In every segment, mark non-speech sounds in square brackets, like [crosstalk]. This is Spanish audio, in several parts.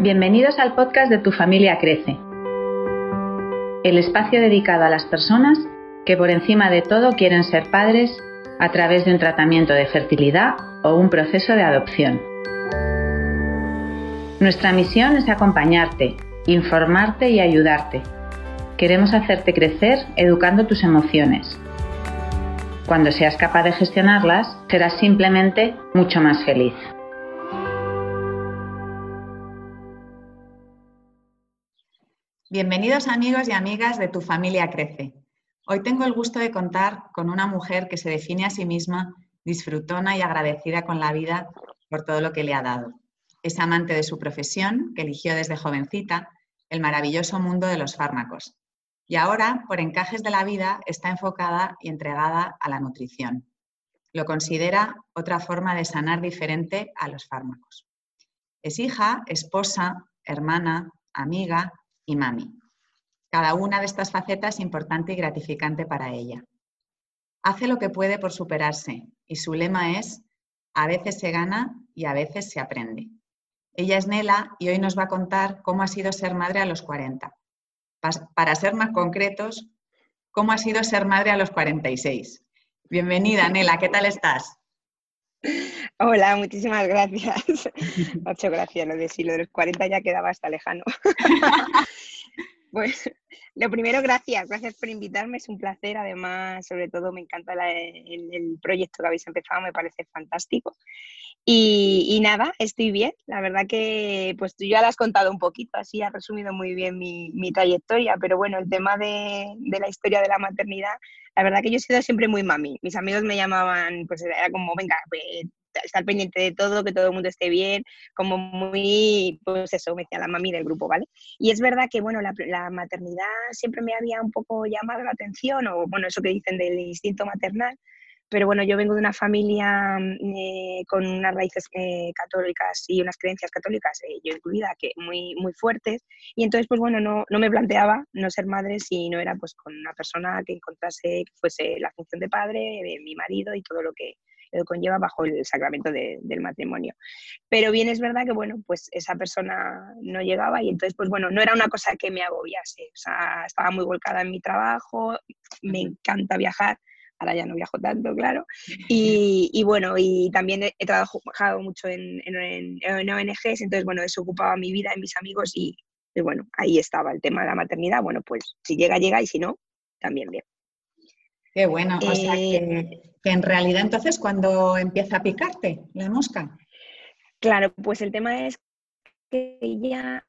Bienvenidos al podcast de Tu familia crece, el espacio dedicado a las personas que por encima de todo quieren ser padres a través de un tratamiento de fertilidad o un proceso de adopción. Nuestra misión es acompañarte, informarte y ayudarte. Queremos hacerte crecer educando tus emociones. Cuando seas capaz de gestionarlas, serás simplemente mucho más feliz. Bienvenidos amigos y amigas de Tu familia crece. Hoy tengo el gusto de contar con una mujer que se define a sí misma disfrutona y agradecida con la vida por todo lo que le ha dado. Es amante de su profesión, que eligió desde jovencita, el maravilloso mundo de los fármacos. Y ahora, por encajes de la vida, está enfocada y entregada a la nutrición. Lo considera otra forma de sanar diferente a los fármacos. Es hija, esposa, hermana, amiga y mami. Cada una de estas facetas es importante y gratificante para ella. Hace lo que puede por superarse y su lema es, a veces se gana y a veces se aprende. Ella es Nela y hoy nos va a contar cómo ha sido ser madre a los 40. Para ser más concretos, cómo ha sido ser madre a los 46. Bienvenida, Nela, ¿qué tal estás? Hola, muchísimas gracias. [laughs] Muchas gracias. Lo de si lo de los 40 ya quedaba hasta lejano. [laughs] Pues lo primero, gracias, gracias por invitarme, es un placer, además, sobre todo me encanta el, proyecto que habéis empezado, me parece fantástico. Y, nada, estoy bien, la verdad que pues tú ya lo has contado un poquito, así has resumido muy bien mi, trayectoria, pero bueno, el tema de, de, la historia de la maternidad, la verdad que yo he sido siempre muy mami, mis amigos me llamaban, pues era como, venga, pues, estar pendiente de todo, que todo el mundo esté bien, como muy, pues eso, me decía la mami del grupo, ¿vale? Y es verdad que, bueno, la, maternidad siempre me había un poco llamado la atención, o bueno, eso que dicen del instinto maternal, pero bueno, yo vengo de una familia mm, eh, con unas raíces eh, católicas y unas creencias católicas, eh, yo incluida, que muy, muy fuertes, y entonces, pues bueno, no, no, me planteaba no ser madre si no era pues con una persona que encontrase que fuese la función de padre, de mi marido y todo lo que, conlleva bajo el sacramento del matrimonio. Pero bien es verdad que, bueno, pues esa persona no llegaba y entonces, pues bueno, no era una cosa que me agobiase, o sea, estaba muy volcada en mi trabajo, me encanta viajar, ahora ya no viajo tanto, claro. [laughs] Y, bueno, y también he, trabajado mucho en, en, ONGs, entonces, bueno, eso ocupaba mi vida y mis amigos y, y, bueno, ahí estaba el tema de la maternidad. Bueno, pues si llega, llega y si no, también bien. Qué bueno. O sea eh, en realidad entonces cuando empieza a picarte la mosca. Claro, pues el tema es que ya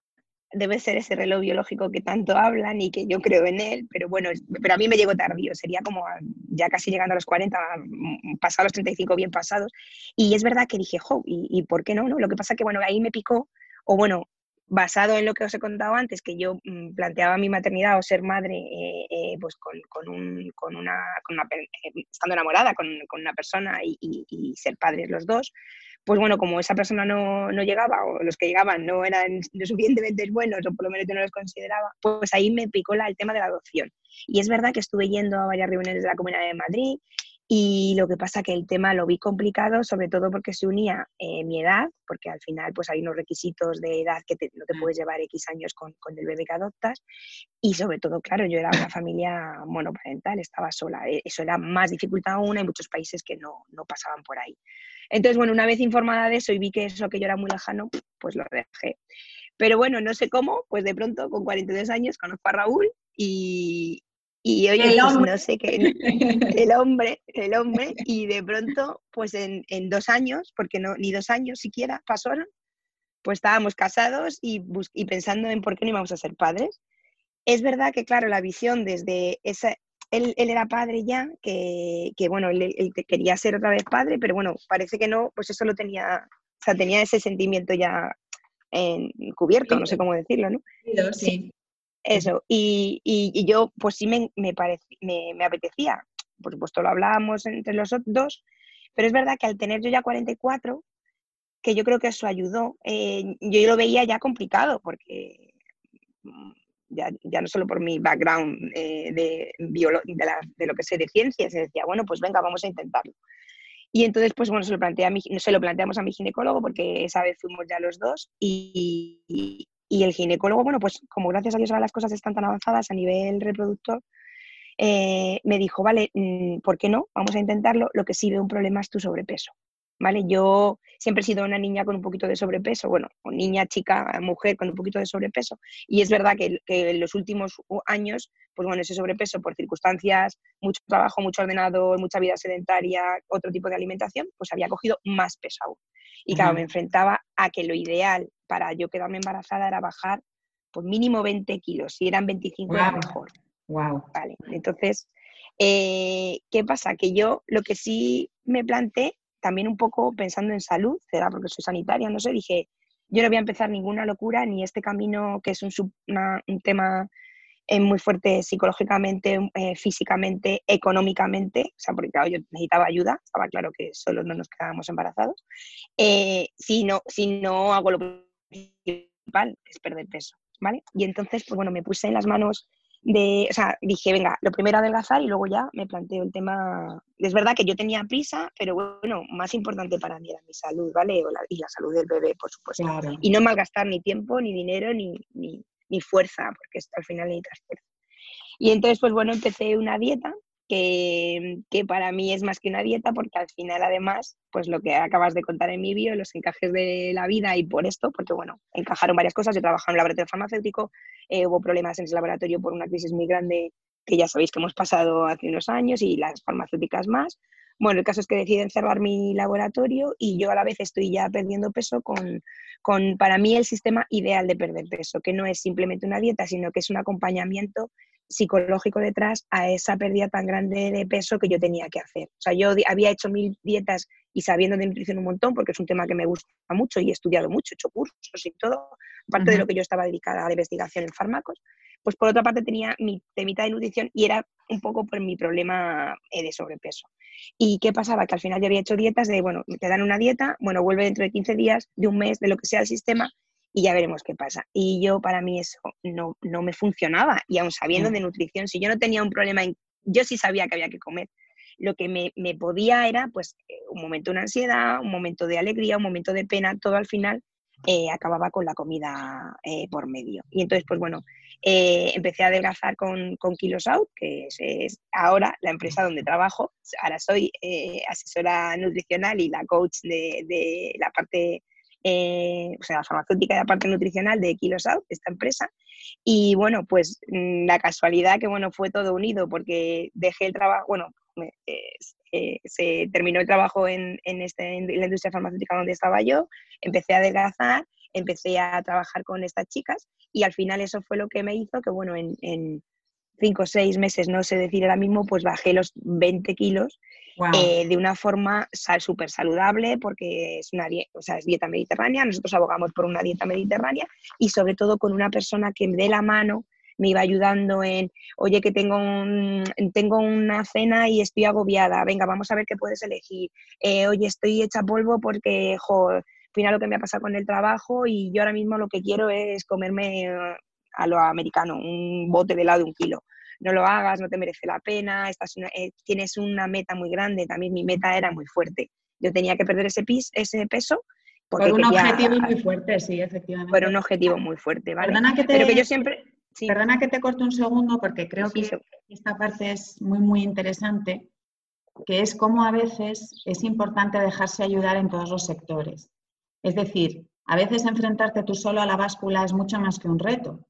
debe ser ese reloj biológico que tanto hablan y que yo creo en él, pero bueno, pero a mí me llegó tardío, sería como ya casi llegando a los 40, mm, pasados los 35 bien pasados, y es verdad que dije, jo, ¿y, ¿y, por qué no? no? Lo que pasa que, bueno, ahí me picó, o bueno, basado en lo que os he contado antes, que yo mm, planteaba mi maternidad o ser madre eh, eh, pues con, un, con, una, con una, eh, estando enamorada con, con una persona y, y, ser padres los dos, pues bueno, como esa persona no, no, llegaba o los que llegaban no eran [laughs] lo suficientemente buenos o por lo menos yo no los consideraba, pues ahí me picó la, el tema de la adopción. Y es verdad que estuve yendo a varias reuniones de la Comunidad de Madrid y lo que pasa que el tema lo vi complicado, sobre todo porque se unía eh, mi edad, porque al final pues hay unos requisitos de edad que no te mm. puedes llevar X años con, con, el bebé que adoptas. Y sobre todo, claro, yo era una familia monoparental, estaba sola. E, eso era más dificultad aún, hay muchos países que no, no pasaban por ahí. Entonces, bueno, una vez informada de eso y vi que eso que yo era muy lejano, pues lo dejé. Pero bueno, no sé cómo, pues de pronto con 42 años conozco a Raúl y, y oye, pues no sé qué, [laughs] el hombre, el hombre, y de pronto, pues en, en, dos años, porque no, ni dos años siquiera pasaron, pues estábamos casados y, y pensando en por qué no íbamos a ser padres. Es verdad que, claro, la visión desde esa, él, él, era padre ya, que, que bueno, él, él, quería ser otra vez padre, pero bueno, parece que no, pues eso lo tenía, o sea, tenía ese sentimiento ya cubierto, no sé cómo decirlo, ¿no? Sí. Eso, y, y, yo pues sí me, me, me, apetecía, por supuesto lo hablábamos entre los dos, pero es verdad que al tener yo ya 44, que yo creo que eso ayudó, eh, yo lo veía ya complicado, porque mm, ya, ya no solo por mi background eh, de, de, de, lo que sé de ciencias, se decía, bueno, pues venga, vamos a intentarlo. Y entonces, pues bueno, se lo, plantea se lo planteamos a mi ginecólogo porque esa vez fuimos ya los dos y, y, el ginecólogo, bueno, pues como gracias a Dios ahora las cosas están tan avanzadas a nivel reproductor, eh, me dijo, vale, mm, ¿por qué no? Vamos a intentarlo. Lo que sí veo un problema es tu sobrepeso. ¿Vale? Yo siempre he sido una niña con un poquito de sobrepeso, bueno, o niña, chica, mujer con un poquito de sobrepeso. Y es verdad que, en los últimos años, pues bueno, ese sobrepeso por circunstancias, mucho trabajo, mucho ordenador, mucha vida sedentaria, otro tipo de alimentación, pues había cogido más peso aún. Y claro, me enfrentaba a que lo ideal para yo quedarme embarazada era bajar pues mínimo 20 kilos, si eran 25 era mejor. Wow. Vale, entonces, eh, ¿qué pasa? Que yo lo que sí me planteé, también un poco pensando en salud, será porque soy sanitaria, no sé, dije, yo no voy a empezar ninguna locura, ni este camino que es un, un tema eh, muy fuerte psicológicamente, eh, físicamente, económicamente, o sea, porque claro, yo necesitaba ayuda, estaba claro que solo no nos quedábamos embarazados, si, no, si no hago lo principal, que es perder peso, ¿vale? Y entonces, pues bueno, me puse en las manos de, o sea, dije, venga, lo primero adelgazar y luego ya me planteo el tema. Es verdad que yo tenía prisa, pero bueno, más importante para mí era mi salud, ¿vale? y la salud del bebé, por supuesto. Y no malgastar ni tiempo, ni dinero, ni, ni, ni fuerza, porque al final necesitas fuerza. Y entonces, pues bueno, empecé una dieta que, para mí es más que una dieta, porque al final, además, pues lo que acabas de contar en mi bio, los encajes de la vida y por esto, porque bueno, encajaron varias cosas. Yo trabajaba en un laboratorio farmacéutico, eh, hubo problemas en ese laboratorio por una crisis muy grande que ya sabéis que hemos pasado hace unos años y las farmacéuticas más. Bueno, el caso es que deciden cerrar mi laboratorio y yo a la vez estoy ya perdiendo peso con, con, para mí, el sistema ideal de perder peso, que no es simplemente una dieta, sino que es un acompañamiento psicológico detrás a esa pérdida tan grande de peso que yo tenía que hacer. O sea, yo había hecho mil dietas y sabiendo de nutrición un montón, porque es un tema que me gusta mucho y he estudiado mucho, he hecho cursos y todo, aparte de lo que yo estaba dedicada a la investigación en fármacos, pues por otra parte tenía mi temita de nutrición y era un poco por mi problema eh, de sobrepeso. ¿Y qué pasaba? Que al final yo había hecho dietas de, bueno, te dan una dieta, bueno, vuelve dentro de 15 días, de un mes, de lo que sea el sistema, y ya veremos qué pasa. Y yo, para mí, eso no, no me funcionaba. Y aún sabiendo mm. de nutrición, si yo no tenía un problema, yo sí sabía que había que comer. Lo que me, me podía era, pues, eh, un momento de ansiedad, un momento de alegría, un momento de pena, todo al final eh, acababa con la comida eh, por medio. Y entonces, pues bueno, empecé a adelgazar con, con Kilos Out, que es, ahora la empresa donde trabajo. Ahora soy asesora nutricional y la coach de, de la parte eh, o sea, la farmacéutica y la parte nutricional de Kilos Out, esta empresa. Y bueno, pues mm, la casualidad que bueno, fue todo unido porque dejé el trabajo, bueno, eh, se terminó el trabajo en, en, este, en, la industria farmacéutica donde estaba yo, empecé a adelgazar, empecé a trabajar con estas chicas y al final eso fue lo que me hizo que, bueno, en, en cinco o seis meses, no sé decir ahora mismo, pues bajé los 20 kilos eh, de una forma súper saludable porque es una o sea, es dieta mediterránea, nosotros abogamos por una dieta mediterránea y sobre todo con una persona que me dé la mano me iba ayudando en, oye, que tengo, un, tengo una cena y estoy agobiada, venga, vamos a ver qué puedes elegir. Eh, oye, estoy hecha polvo porque, jo, al final lo que me ha pasado con el trabajo y yo ahora mismo lo que quiero es comerme a lo americano, un bote de helado de un kilo no lo hagas, no te merece la pena, estás eh, tienes una meta muy grande, también mi meta era muy fuerte. Yo tenía que perder ese, pis, ese peso. Porque por un objetivo muy fuerte, sí, efectivamente. Por un objetivo muy fuerte, ¿vale? Perdona que te, Pero que yo siempre... Perdona que te corte un segundo porque creo que esta parte es muy, muy interesante, que es cómo a veces es importante dejarse ayudar en todos los sectores. Es decir, a veces enfrentarte tú solo a la báscula es mucho más que un reto.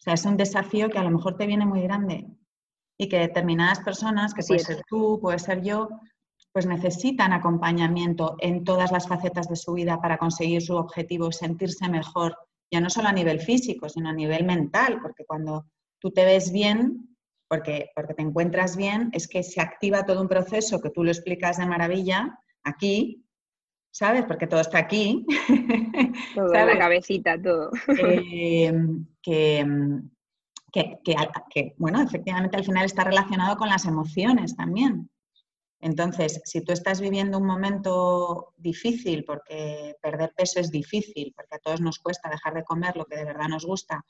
O sea, es un desafío que a lo mejor te viene muy grande y que determinadas personas, que puede ser. tú, puede ser yo, pues necesitan acompañamiento en todas las facetas de su vida para conseguir su objetivo, sentirse mejor, ya no solo a nivel físico, sino a nivel mental, porque cuando tú te ves bien, porque, porque te encuentras bien, es que se activa todo un proceso que tú lo explicas de maravilla aquí, ¿sabes? Porque todo está aquí. [laughs] Todo en la cabecita, todo. Eh, que, bueno, efectivamente al final está relacionado con las emociones también. Entonces, si tú estás viviendo un momento difícil, porque perder peso es difícil, porque a todos nos cuesta dejar de comer lo que de verdad nos gusta,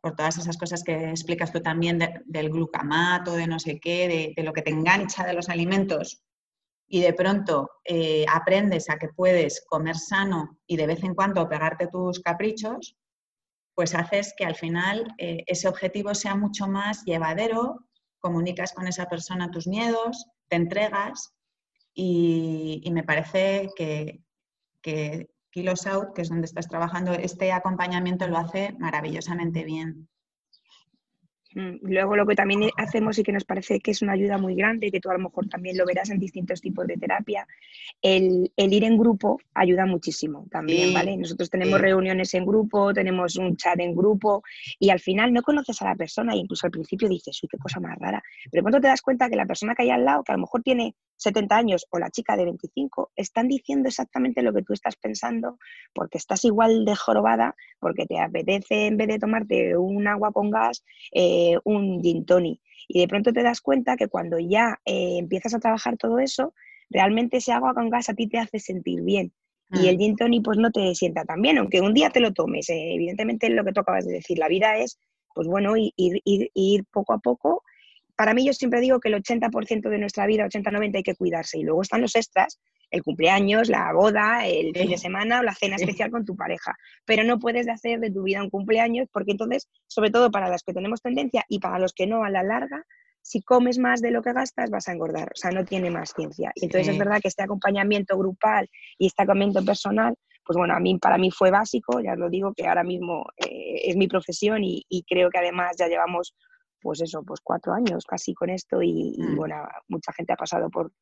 por todas esas cosas que explicas tú también del glucamato, de no sé qué, de, de, lo que te engancha de los alimentos, y de pronto eh, aprendes a que puedes comer sano y de vez en cuando pegarte tus caprichos, pues haces que al final eh, ese objetivo sea mucho más llevadero, comunicas con esa persona tus miedos, te entregas y, me parece que, que Kilos Out, que es donde estás trabajando, este acompañamiento lo hace maravillosamente bien. Mm, luego lo que también hacemos y que nos parece que es una ayuda muy grande, que tú a lo mejor también lo verás en distintos tipos de terapia, el, ir en grupo ayuda muchísimo también, ¿vale? Nosotros tenemos reuniones en grupo, tenemos un chat en grupo y al final no conoces a la persona e incluso al principio dices, uy, qué cosa más rara, pero cuando te das cuenta que la persona que hay al lado, que a lo mejor tiene 70 años o la chica de 25, están diciendo exactamente lo que tú estás pensando porque estás igual de jorobada, porque te apetece en vez de tomarte un agua con gas, eh, un gin tonic. Y de pronto te das cuenta que cuando ya eh, empiezas a trabajar todo eso, realmente ese agua con gas a ti te hace sentir bien. Y el mm. gin tonic pues no te sienta tan bien, aunque un día te lo tomes. Eh, evidentemente lo que tú acabas de decir, la vida es, pues bueno, ir, ir, ir poco a poco para mí yo siempre digo que el 80% de nuestra vida, 80-90, hay que cuidarse. Y luego están los extras, el cumpleaños, la boda, el fin de semana o la cena especial con tu pareja. Pero no puedes hacer de tu vida un cumpleaños porque entonces, sobre todo para las que tenemos tendencia y para los que no a la larga, si comes más de lo que gastas vas a engordar. O sea, no tiene más ciencia. Y entonces es verdad que este acompañamiento grupal y este acompañamiento personal pues bueno, a mí, para mí fue básico, ya lo digo, que ahora mismo eh, es mi profesión y, y, creo que además ya llevamos pues eso, pues cuatro años casi con esto y, mm. bueno, mucha gente ha pasado por,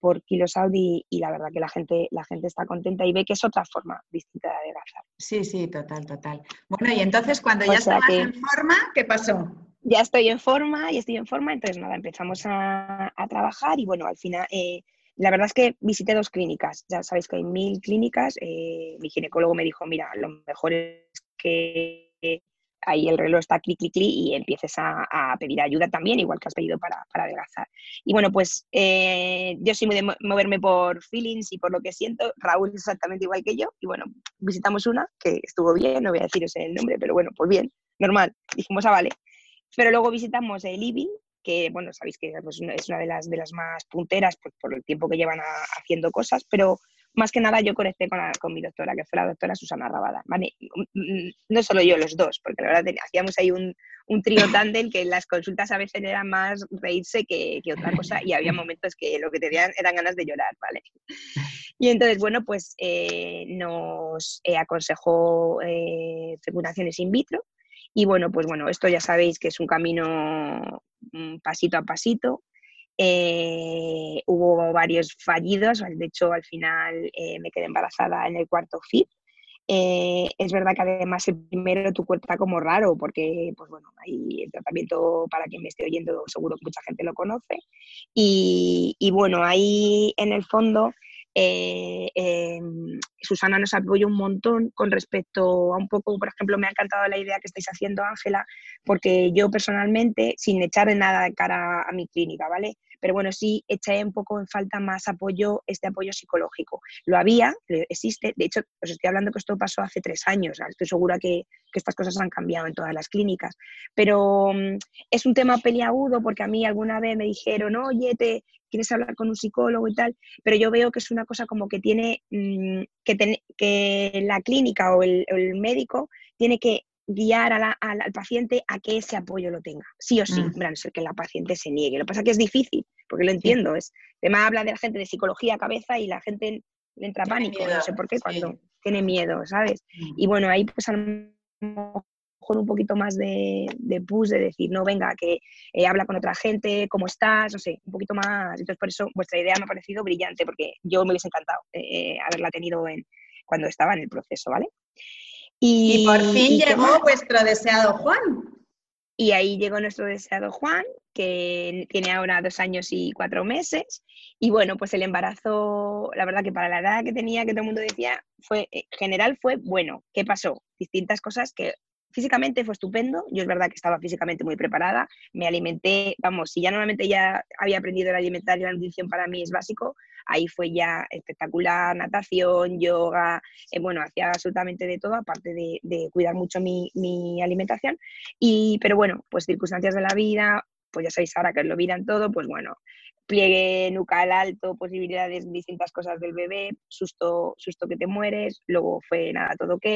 por Kilos Audi y la verdad que la gente, la gente está contenta y ve que es otra forma distinta de adelgazar. Sí, sí, total, total. Bueno, y entonces cuando ya estabas en forma, ¿qué pasó? Ya estoy en forma y estoy en forma, entonces nada, empezamos a, trabajar y bueno, al final, eh, la verdad es que visité dos clínicas, ya sabéis que hay mil clínicas, eh, mi ginecólogo me dijo, mira, lo mejor es que ahí el reloj está clic, clic, clic y empieces a, pedir ayuda también, igual que has pedido para, para adelgazar. Y bueno, pues eh, yo soy muy de moverme por feelings y por lo que siento. Raúl es exactamente igual que yo. Y bueno, visitamos una que estuvo bien, no voy a deciros el nombre, pero bueno, pues bien, normal. Dijimos, ah, vale. Pero luego visitamos el Living, que bueno, sabéis que pues, es una de las, de las más punteras pues, por el tiempo que llevan haciendo cosas, pero más que nada yo conecté con, con mi doctora, que fue la doctora Susana Rabada. ¿vale? Mm, mm, no solo yo, los dos, porque la verdad hacíamos ahí un, un trío [coughs] tándem que las consultas a veces eran más reírse que, que, otra cosa y había [coughs] momentos que lo que tenían eran ganas de llorar, ¿vale? Y entonces, bueno, pues eh, nos eh, aconsejó eh, fecundaciones in vitro y bueno, pues bueno, esto ya sabéis que es un camino pasito a pasito, eh, hubo varios fallidos, de hecho al final eh, me quedé embarazada en el cuarto FIT. Eh, es verdad que además el primero tu cuerpo está como raro porque, pues bueno, hay el tratamiento para quien me esté oyendo, seguro que mucha gente lo conoce. Y, y bueno, ahí en el fondo eh, em, Susana nos apoyó un montón con respecto a un poco, por ejemplo, me ha encantado la idea que estáis haciendo, Ángela, porque yo personalmente, sin echar de nada de cara a mi clínica, ¿vale? Pero bueno, sí eché un poco en falta más apoyo, este apoyo psicológico. Lo había, existe, de hecho, os estoy hablando que esto pasó hace tres años, estoy segura que, que estas cosas han cambiado en todas las clínicas, pero mm, es un tema peliagudo porque a mí alguna vez me dijeron, oye, te, quieres hablar con un psicólogo y tal, pero yo veo que es una cosa como que tiene, mm, que, que la clínica o el, médico tiene que guiar al paciente a que ese apoyo lo tenga, sí o sí, mm. a no ser que la paciente se niegue. Lo que pasa es que es difícil, porque lo entiendo, es, además habla de la gente de psicología a cabeza y la gente le entra pánico, no sé por qué, cuando tiene miedo, ¿sabes? Mm. Y bueno, ahí pues a lo con un poquito más de, de push, de decir, no, venga, que eh, habla con otra gente, cómo estás, no sé, un poquito más. Entonces, por eso vuestra idea me ha parecido brillante, porque yo me hubiese encantado eh, haberla tenido en, cuando estaba en el proceso, ¿vale? Y, por fin llegó vuestro deseado Juan. Y ahí llegó nuestro deseado Juan, que tiene ahora dos años y cuatro meses. Y bueno, pues el embarazo, la verdad que para la edad que tenía, que todo el mundo decía, fue, en general fue bueno. ¿Qué pasó? Distintas cosas que Físicamente fue estupendo, yo es verdad que estaba físicamente muy preparada, me alimenté, vamos, si ya normalmente ya había aprendido el alimentar y la nutrición para mí es básico, ahí fue ya espectacular, natación, yoga, eh, bueno, hacía absolutamente de todo, aparte de, cuidar mucho mi, alimentación, y, pero bueno, pues circunstancias de la vida, pues ya sabéis ahora que lo miran todo, pues bueno, pliegue nucal alto, posibilidades, distintas cosas del bebé, susto, susto que te mueres, luego fue nada, todo ok.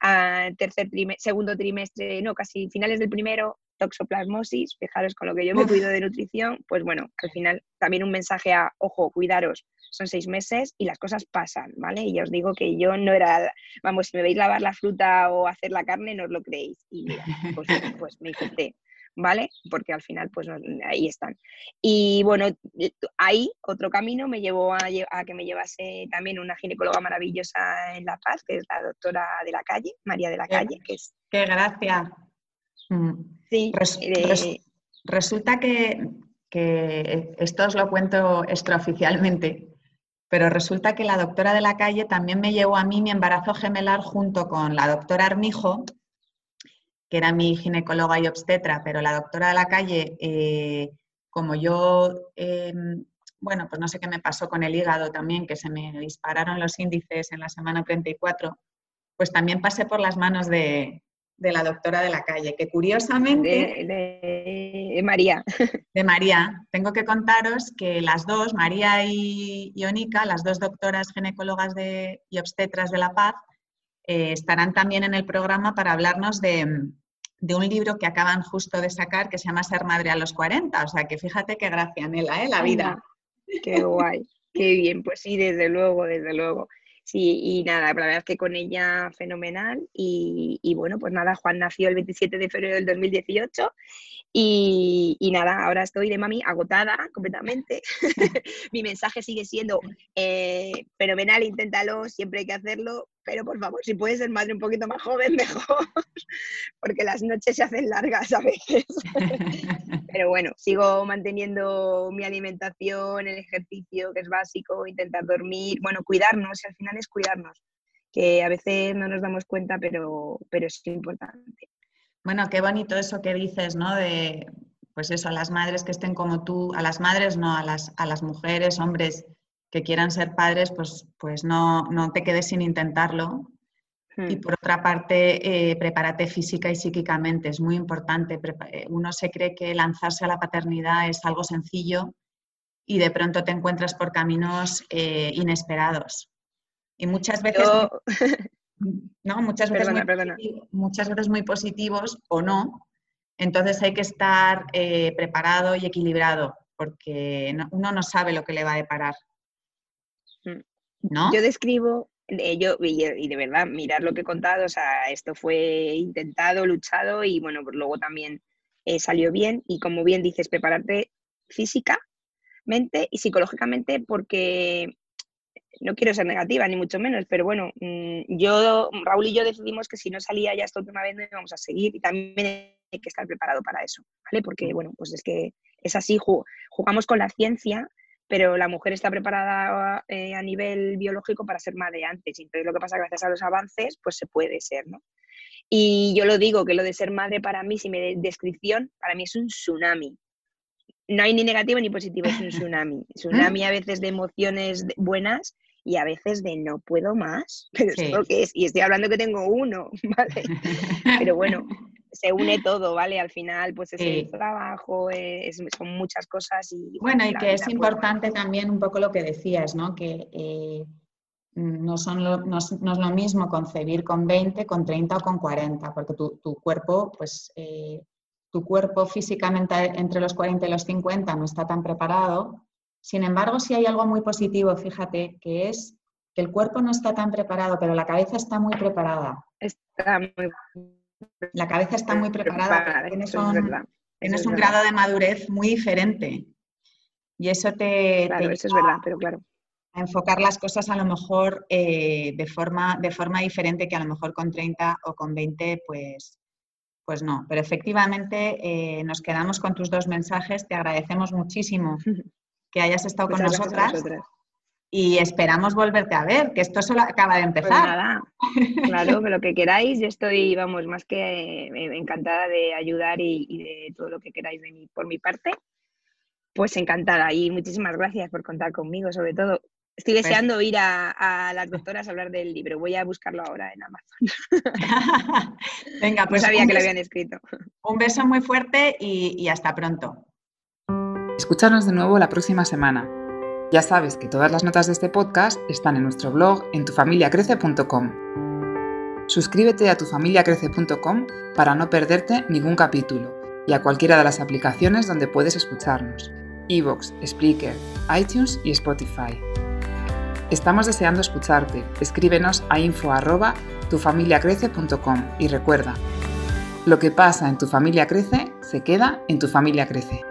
Ah, tercer segundo trimestre, no, casi finales del primero, toxoplasmosis, fijaros con lo que yo me cuido de nutrición, pues bueno, al final también un mensaje a, ojo, cuidaros, son seis meses y las cosas pasan, ¿vale? Y ya os digo que yo no era, vamos, si me veis lavar la fruta o hacer la carne, no os lo creéis. Y mira, pues, [laughs] pues me infecté. ¿vale? Porque al final, pues ahí están. Y bueno, ahí otro camino me llevó a, que me llevase también una ginecóloga maravillosa en La Paz, que es la doctora de la calle, María de la Calle, que es... ¡Qué gracia! Mm. Sí. Eh, resulta que, que, esto os lo cuento extraoficialmente, pero resulta que la doctora de la calle también me llevó a mí mi embarazo gemelar junto con la doctora Armijo, que era mi ginecóloga y obstetra, pero la doctora de la calle, eh, como yo, em, bueno, pues no sé qué me pasó con el hígado también, que se me dispararon los índices en la semana 34, pues también pasé por las manos de, la doctora de la calle, que curiosamente... De, María. [laughs] De María. Tengo que contaros que las dos, María y, Onica, las dos doctoras ginecólogas de, y obstetras de La Paz, eh, estarán también en el programa para hablarnos de, de un libro que acaban justo de sacar que se llama Ser madre a los 40. O sea que fíjate qué gracia, Nela, ¿eh? la vida. Qué guay, qué bien. Pues sí, desde luego, desde luego. Sí, y nada, la verdad es que con ella fenomenal. Y, y, bueno, pues nada, Juan nació el 27 de febrero del 2018 y, nada, ahora estoy de mami agotada completamente. [laughs] Mi mensaje sigue siendo eh, fenomenal, inténtalo, siempre hay que hacerlo, pero por favor, si puedes ser madre un poquito más joven, [laughs] mejor, porque las noches se hacen largas a veces. [laughs] pero bueno, sigo manteniendo mi alimentación, el ejercicio, que es básico, intentar dormir, bueno, cuidarnos, al final es cuidarnos, que a veces no nos damos cuenta, pero, pero es importante. Bueno, qué bonito eso que dices, ¿no? De, pues eso, a las madres que estén como tú, a las madres no, a las, a las mujeres, hombres que quieran ser padres, pues, pues no, no te quedes sin intentarlo. Y hmm. por otra parte, eh, prepárate física y psíquicamente, es muy importante. Eh, uno se cree que lanzarse a la paternidad es algo sencillo y de pronto te encuentras por caminos eh, inesperados. Y muchas veces... [laughs] ¿no? Muchas veces, muy, muchas veces muy positivos o no. Entonces hay que estar eh, preparado y equilibrado porque uno no sabe lo que le va a deparar. Mm. ¿No? Yo describo, eh, yo, y, de verdad, mirar lo que he contado, o sea, esto fue intentado, luchado y bueno, pues luego también eh, salió bien y como bien dices, prepararte físicamente y psicológicamente porque no quiero ser negativa, ni mucho menos, pero bueno, mm, yo, Raúl y yo decidimos que si no salía ya esta última vez no íbamos a seguir y también hay que estar preparado para eso, ¿vale? Porque, bueno, pues es que es así, jugamos con la ciencia, pero la mujer está preparada eh, a nivel biológico para ser madre antes, entonces lo que pasa es que gracias a los avances, pues se puede ser, ¿no? Y yo lo digo, que lo de ser madre para mí, si me de descripción, para mí es un tsunami, no hay ni negativo ni positivo, es un [laughs] tsunami. Tsunami a veces de emociones buenas y a veces de no puedo más, [laughs] pero es lo que es. Y estoy hablando que tengo uno, [laughs] ¿vale? Pero bueno, se une todo, ¿vale? Al final, pues es el trabajo, son muchas cosas. Y, bueno, y que es importante también un poco lo que decías, ¿no? Que eh, no, son no, es lo mismo concebir con 20, con 30 o con 40, porque tu, tu cuerpo, pues... Eh, tu cuerpo físicamente entre los 40 y los 50 no está tan preparado. Sin embargo, sí hay algo muy positivo, fíjate, que es que el cuerpo no está tan preparado, pero la cabeza está muy preparada. Está muy la cabeza está muy preparada, tienes un, grado de madurez muy diferente. Y eso te, claro, eso es verdad, pero claro. A enfocar las cosas a lo mejor eh, de, forma, de forma diferente que a lo mejor con 30 o con 20, pues, pues no, pero efectivamente eh, nos quedamos con tus dos mensajes. Te agradecemos muchísimo [laughs] que hayas estado con nosotras. Y esperamos volverte a ver, que esto solo acaba de pues empezar. nada, claro, lo que queráis, yo estoy, vamos, más que eh, encantada de ayudar y, de todo lo que queráis de mí, por mi parte. Pues encantada y muchísimas gracias por contar conmigo, sobre todo. Estoy pues deseando ir a, las doctoras a hablar del libro. Voy a buscarlo ahora en Amazon. [laughs] Venga, pues. sabía que lo habían escrito. Un beso muy fuerte y hasta pronto. Escúchanos de nuevo la próxima semana. Ya sabes que todas las notas de este podcast están en nuestro blog en tufamiliacrece.com. Suscríbete a tufamiliacrece.com para no perderte ningún capítulo y a cualquiera de las aplicaciones donde puedes escucharnos, iVoox, Spreaker, iTunes y Spotify. Estamos deseando escucharte. Escríbenos a info@tufamiliacrece.com y recuerda, lo que pasa en tu familia crece, se queda en tu familia crece.